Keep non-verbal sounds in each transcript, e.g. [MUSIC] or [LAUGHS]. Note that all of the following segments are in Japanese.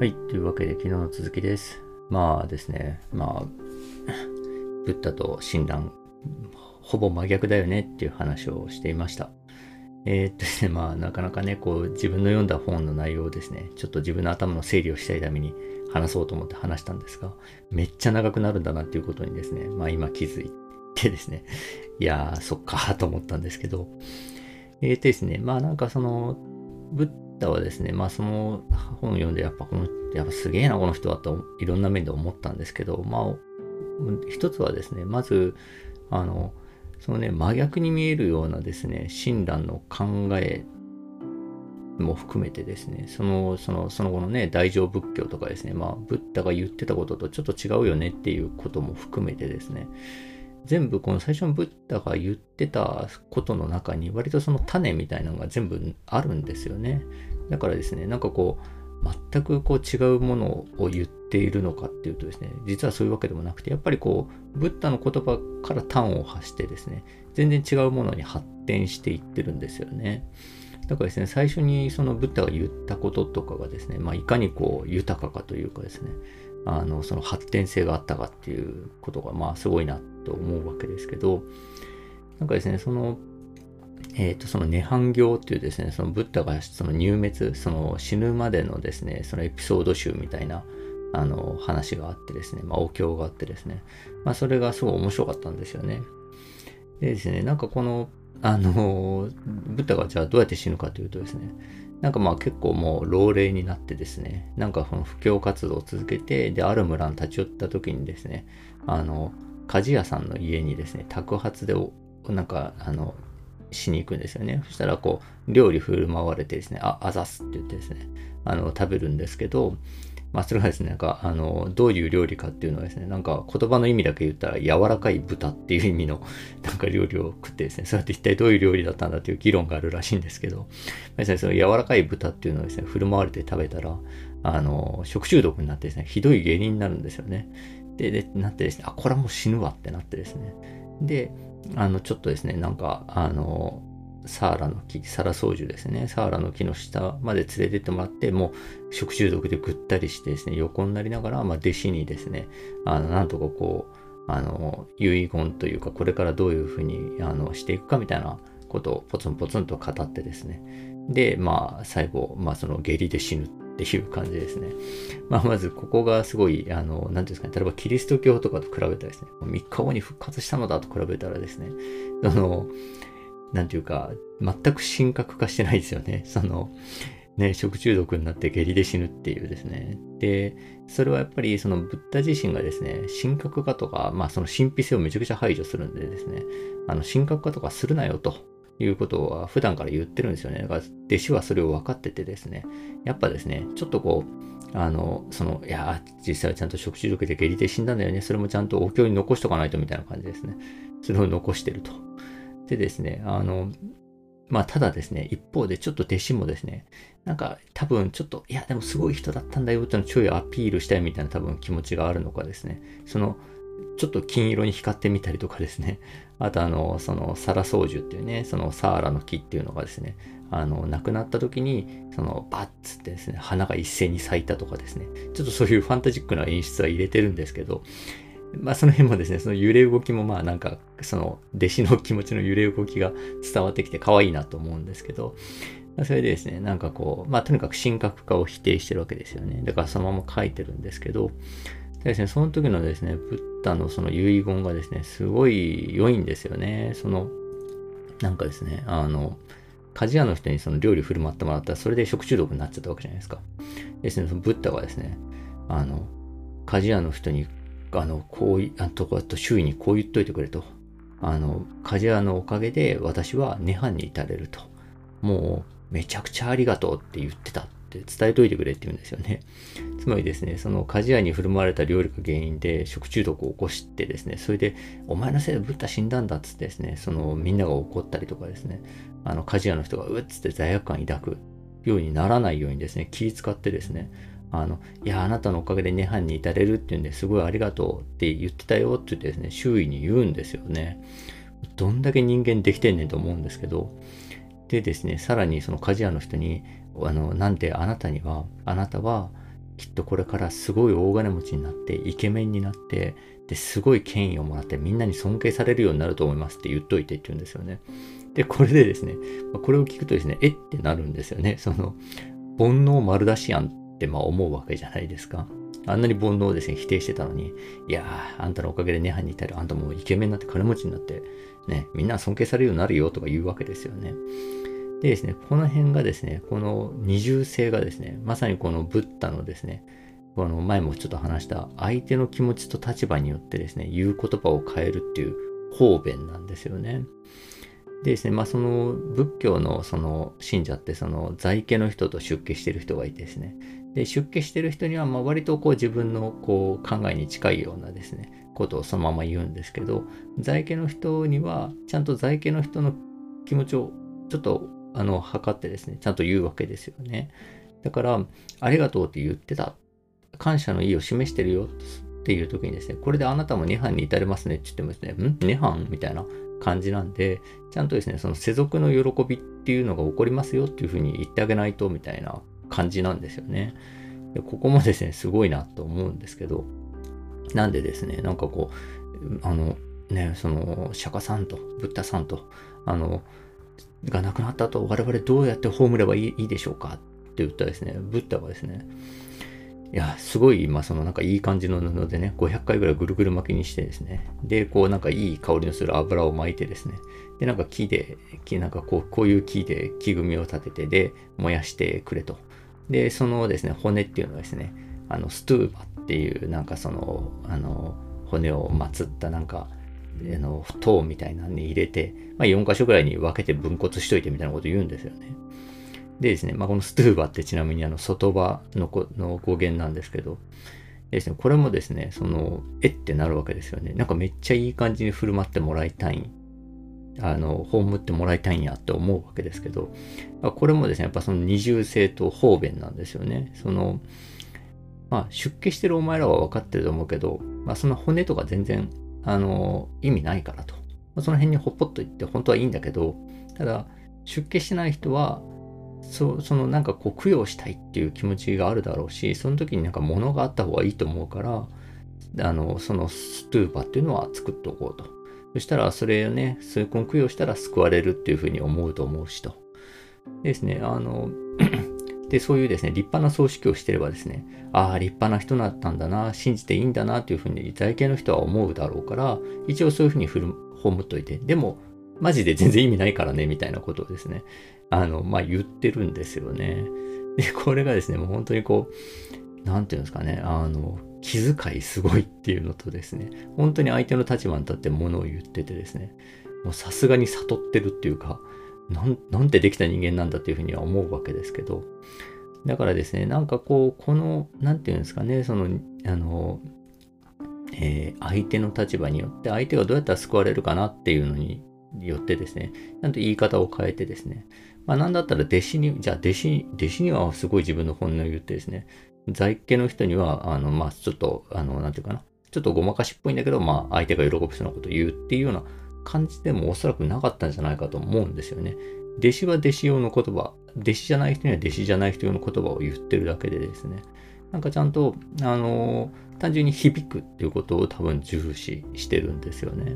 はい。というわけで、昨日の続きです。まあですね、まあ、ブッダと親鸞、ほぼ真逆だよねっていう話をしていました。えーっとですね、まあ、なかなかね、こう、自分の読んだ本の内容をですね、ちょっと自分の頭の整理をしたいために話そうと思って話したんですが、めっちゃ長くなるんだなっていうことにですね、まあ今気づいてですね、いやー、そっかーと思ったんですけど、えーっとですね、まあなんかその、ブッダはですね、まあその本を読んでやっぱこの、やっぱすげえなこの人はといろんな面で思ったんですけど、まあ一つはですね、まず、あの、そのね、真逆に見えるようなですね、親鸞の考えも含めてですね、その、その、その後のね、大乗仏教とかですね、まあ、ブッダが言ってたこととちょっと違うよねっていうことも含めてですね、全部この最初のブッダが言ってたことの中に割とその種みたいなのが全部あるんですよね。だからですね、なんかこう、全くこう違うものを言っているのかっていうとですね、実はそういうわけでもなくて、やっぱりこう、ブッダの言葉から端を発してですね、全然違うものに発展していってるんですよね。だからですね、最初にそのブッダが言ったこととかがですね、まあ、いかにこう豊かかというかですね、あの、その発展性があったかっていうことが、まあ、すごいなと思うわけですけど、なんかですね、その、えっ、と、その涅槃行っていうですね、そのブッダがその入滅、その死ぬまでのですね、そのエピソード集みたいな、あの、話があってですね、まあ、お経があってですね、まあ、それがすごい面白かったんですよね。でですね、なんかこの、あの、ブッダがじゃあどうやって死ぬかというとですね、なんかまあ結構もう老齢になってですね、なんかこの布教活動を続けて、で、ある村に立ち寄った時にですね、あの、鍛冶屋さんの家にですね、宅発でお、なんか、あの、しに行くんですよね。そしたらこう、料理振る舞われてですね、あ、あざすって言ってですね、あの、食べるんですけど、まあそれがですね、なんか、あの、どういう料理かっていうのはですね、なんか言葉の意味だけ言ったら柔らかい豚っていう意味の [LAUGHS] なんか料理を食ってですね、それって一体どういう料理だったんだっていう議論があるらしいんですけど、まあ、その柔らかい豚っていうのをですね、振る舞われて食べたら、あの、食中毒になってですね、ひどい下痢になるんですよね。で、で、なってですね、あ、これはもう死ぬわってなってですね。で、あの、ちょっとですね、なんか、あの、サーラの木、サラソウジュですね。サーラの木の下まで連れてってもらって、もう食中毒でぐったりしてですね、横になりながら、まあ、弟子にですね、あの、なんとかこう、あの、遺言というか、これからどういうふうに、あの、していくかみたいなことをポツンポツンと語ってですね。で、まあ、最後、まあ、その下痢で死ぬっていう感じですね。まあ、まずここがすごい、あの、なんていうんですかね、例えばキリスト教とかと比べたらですね、3日後に復活したのだと比べたらですね、その、なんていうか、全く神格化してないですよね。[LAUGHS] その、ね、食中毒になって下痢で死ぬっていうですね。で、それはやっぱりそのブッダ自身がですね、神格化とか、まあその神秘性をめちゃくちゃ排除するんでですね、あの神格化とかするなよということは普段から言ってるんですよね。だから弟子はそれを分かっててですね、やっぱですね、ちょっとこう、あの、その、いや、実際はちゃんと食中毒で下痢で死んだんだよね。それもちゃんとお経に残しとかないとみたいな感じですね。それを残してると。でですね、あの、まあ、ただですね、一方でちょっと弟子もですね、なんか多分ちょっと、いや、でもすごい人だったんだよっていうのをちょいアピールしたいみたいな多分気持ちがあるのかですね、その、ちょっと金色に光ってみたりとかですね、あとあの、その、サラソウジュっていうね、そのサーラの木っていうのがですね、あの、亡くなった時に、その、バッつってですね、花が一斉に咲いたとかですね、ちょっとそういうファンタジックな演出は入れてるんですけど、まあその辺もですね、その揺れ動きもまあなんか、その弟子の気持ちの揺れ動きが伝わってきて可愛いなと思うんですけど、まあ、それでですね、なんかこう、まあとにかく神格化を否定してるわけですよね。だからそのまま書いてるんですけど、でですね、その時のですね、ブッダのその遺言がですね、すごい良いんですよね。その、なんかですね、あの、鍛冶屋の人にその料理振る舞ってもらったら、それで食中毒になっちゃったわけじゃないですか。ですね、そのブッダがですね、あの、鍛冶屋の人にあの、こうい、あとかと周囲にこう言っといてくれと。あの、鍛冶屋のおかげで私は涅槃に至れると。もう、めちゃくちゃありがとうって言ってたって伝えといてくれって言うんですよね。つまりですね、その鍛冶屋に振る舞われた料理が原因で食中毒を起こしてですね、それで、お前のせいでブッダ死んだんだっつってですね、そのみんなが怒ったりとかですね、あの鍛冶屋の人がうっつって罪悪感抱くようにならないようにですね、気使ってですね、あの、いや、あなたのおかげで涅槃に至れるっていうんですごいありがとうって言ってたよって言ってですね、周囲に言うんですよね。どんだけ人間できてんねんと思うんですけど、でですね、さらにその鍛冶屋の人に、あの、なんであなたには、あなたは、きっとこれからすごい大金持ちになって、イケメンになって、で、すごい権威をもらってみんなに尊敬されるようになると思いますって言っといてって言うんですよね。で、これでですね、これを聞くとですね、えってなるんですよね。その、煩悩丸出しやんってまあ思うわけじゃないですか。あんなに煩悩をですね、否定してたのに、いやー、あんたのおかげで涅槃に至る、あんたもうイケメンになって金持ちになって、ね、みんな尊敬されるようになるよとか言うわけですよね。でですね、この辺がですね、この二重性がですね、まさにこのブッダのですね、この前もちょっと話した相手の気持ちと立場によってですね、言う言葉を変えるっていう方便なんですよね。でですね、まあその仏教のその信者ってその在家の人と出家してる人がいてですね、で出家してる人にはまあ割とこう自分のこう考えに近いようなですね、ことをそのまま言うんですけど、在家の人にはちゃんと在家の人の気持ちをちょっとあの測ってですね、ちゃんと言うわけですよね。だから、ありがとうって言ってた。感謝の意を示してるよっていう時にですね、これであなたも涅槃に至れますねって言ってもですね、ん？涅槃？みたいな。感じなんで、ちゃんとですね、その世俗の喜びっていうのが起こりますよっていうふうに言ってあげないとみたいな感じなんですよね。でここもですね、すごいなと思うんですけど、なんでですね、なんかこう、あの、ね、その、釈迦さんと、ブッダさんと、あの、がなくなった後、我々どうやって葬ればいいでしょうかって言ったらですね、ブッダはですね、いや、すごい、まあ、そのなんかいい感じの布でね、500回ぐらいぐるぐる巻きにしてですね、で、こうなんかいい香りのする油を巻いてですね、で、なんか木で、木、なんかこう、こういう木で木組みを立てて、で、燃やしてくれと。で、そのですね、骨っていうのはですね、あの、ストゥーバっていう、なんかその、あの、骨を祀ったなんか、あの、塔みたいなのに入れて、まあ、4箇所ぐらいに分けて分骨しといてみたいなこと言うんですよね。でですね、まあ、このストゥーバってちなみにあの外場のの語源なんですけど、ですね、これもですね、その、えってなるわけですよね。なんかめっちゃいい感じに振る舞ってもらいたい。あの、葬ってもらいたいんやって思うわけですけど、これもですね、やっぱその二重性と方便なんですよね。その、まあ、出家してるお前らは分かってると思うけど、まあ、その骨とか全然、あの、意味ないからと。まあその辺にほっぽっといって本当はいいんだけど、ただ、出家してない人は、そそのなんかこう供養したいっていう気持ちがあるだろうしその時になんか物があった方がいいと思うからあのそのストゥーパっていうのは作っておこうと。そしたらそれをねそういう供養したら救われるっていうふうに思うと思うしと。ですねあの [CLEARS THROAT] で、そういうですね、立派な葬式をしてればですね、ああ、立派な人だったんだな、信じていいんだな、っていうふうに在家の人は思うだろうから、一応そういうふうに、葬っといて、でも、マジで全然意味ないからね、みたいなことをですね、あの、まあ、言ってるんですよね。で、これがですね、もう本当にこう、なんていうんですかね、あの、気遣いすごいっていうのとですね、本当に相手の立場に立ってものを言っててですね、もうさすがに悟ってるっていうか、なんなんてできた人間なんだっていうふうには思うわけですけど、だからですね、なんかこう、この、なんていうんですかね、その、あの、えー、相手の立場によって相手がどうやったら救われるかなっていうのによってですね、ちゃんと言い方を変えてですね、まあなんだったら弟子に、じゃあ弟子、弟子にはすごい自分の本音を言ってですね、在家の人には、あの、まあちょっと、あの、なんていうかな、ちょっとごまかしっぽいんだけど、まあ相手が喜ぶそうなことを言うっていうような感じでもおそらくなかったんじゃないかと思うんですよね。弟子は弟子用の言葉、弟子じゃない人には弟子じゃない人用の言葉を言ってるだけでですね、なんかちゃんと、あの単純に響くっていうことを多分重視してるんですよね。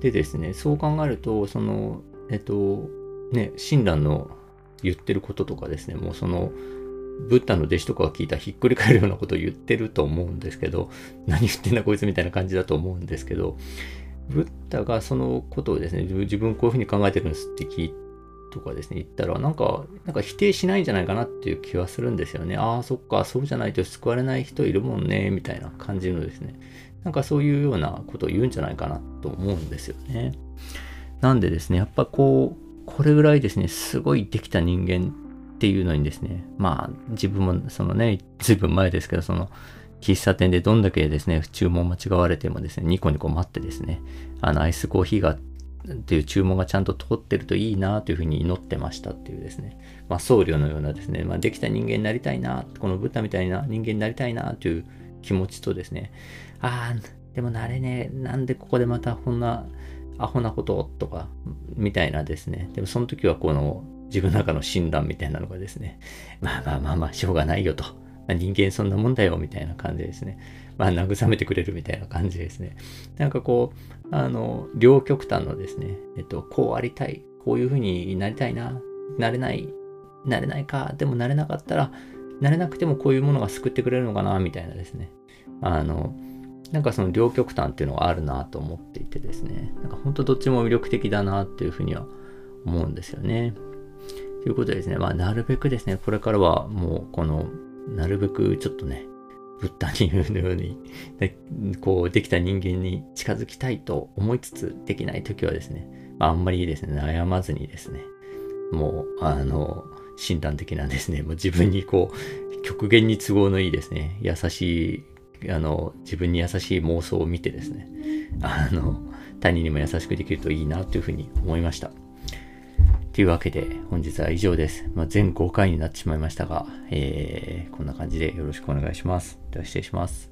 でですね、そう考えると、その、えっと、ね、親鸞の言ってることとかですね、もうその、ブッダの弟子とかが聞いたらひっくり返るようなことを言ってると思うんですけど、何言ってんだこいつみたいな感じだと思うんですけど、ブッダがそのことをですね、自分こういうふうに考えてるんですって聞いとかですね、言ったら、なんか、なんか否定しないんじゃないかなっていう気はするんですよね。ああ、そっか、そうじゃないと救われない人いるもんね、みたいな感じのですね、なんかそういうようなことを言うんじゃないかなと思うんですよね。なんでですね、やっぱこう、これぐらいですね、すごいできた人間っていうのにですね、まあ自分もそのね、ずいぶん前ですけど、その喫茶店でどんだけですね、注文間違われてもですね、ニコニコ待ってですね、あのアイスコーヒーがっていう注文がちゃんと通ってるといいなというふうに祈ってましたっていうですね、まあ僧侶のようなですね、まあできた人間になりたいな、このブッダみたいな人間になりたいなという気持ちとですね、ああ、でもなれねえ、なんでここでまたこんなアホなこととか、みたいなですね。でもその時はこの自分の中の診断みたいなのがですね、まあまあまあまあ、しょうがないよと。人間そんなもんだよ、みたいな感じですね。まあ、慰めてくれるみたいな感じですね。なんかこう、あの、両極端のですね、えっと、こうありたい、こういう風になりたいな、なれない、なれないか、でもなれなかったら、なれなくてもこういうものが救ってくれるのかな、みたいなですね。あの、なんかその両極端っていうのがあるなと思っていてですね、なんか本当どっちも魅力的だなっていうふうには思うんですよね。ということでですね、まあなるべくですね、これからはもうこの、なるべくちょっとね、ブッダに言うように、こう、できた人間に近づきたいと思いつつ、できないときはですね、まあ、あんまりですね、悩まずにですね、もう、あの、診断的なですね、もう自分にこう、極限に都合のいいですね、優しい、あの、自分に優しい妄想を見てですね、あの、他人にも優しくできるといいなというふうに思いました。というわけで、本日は以上です。まあ、全5回になってしまいましたが、えー、こんな感じでよろしくお願いします。では失礼します。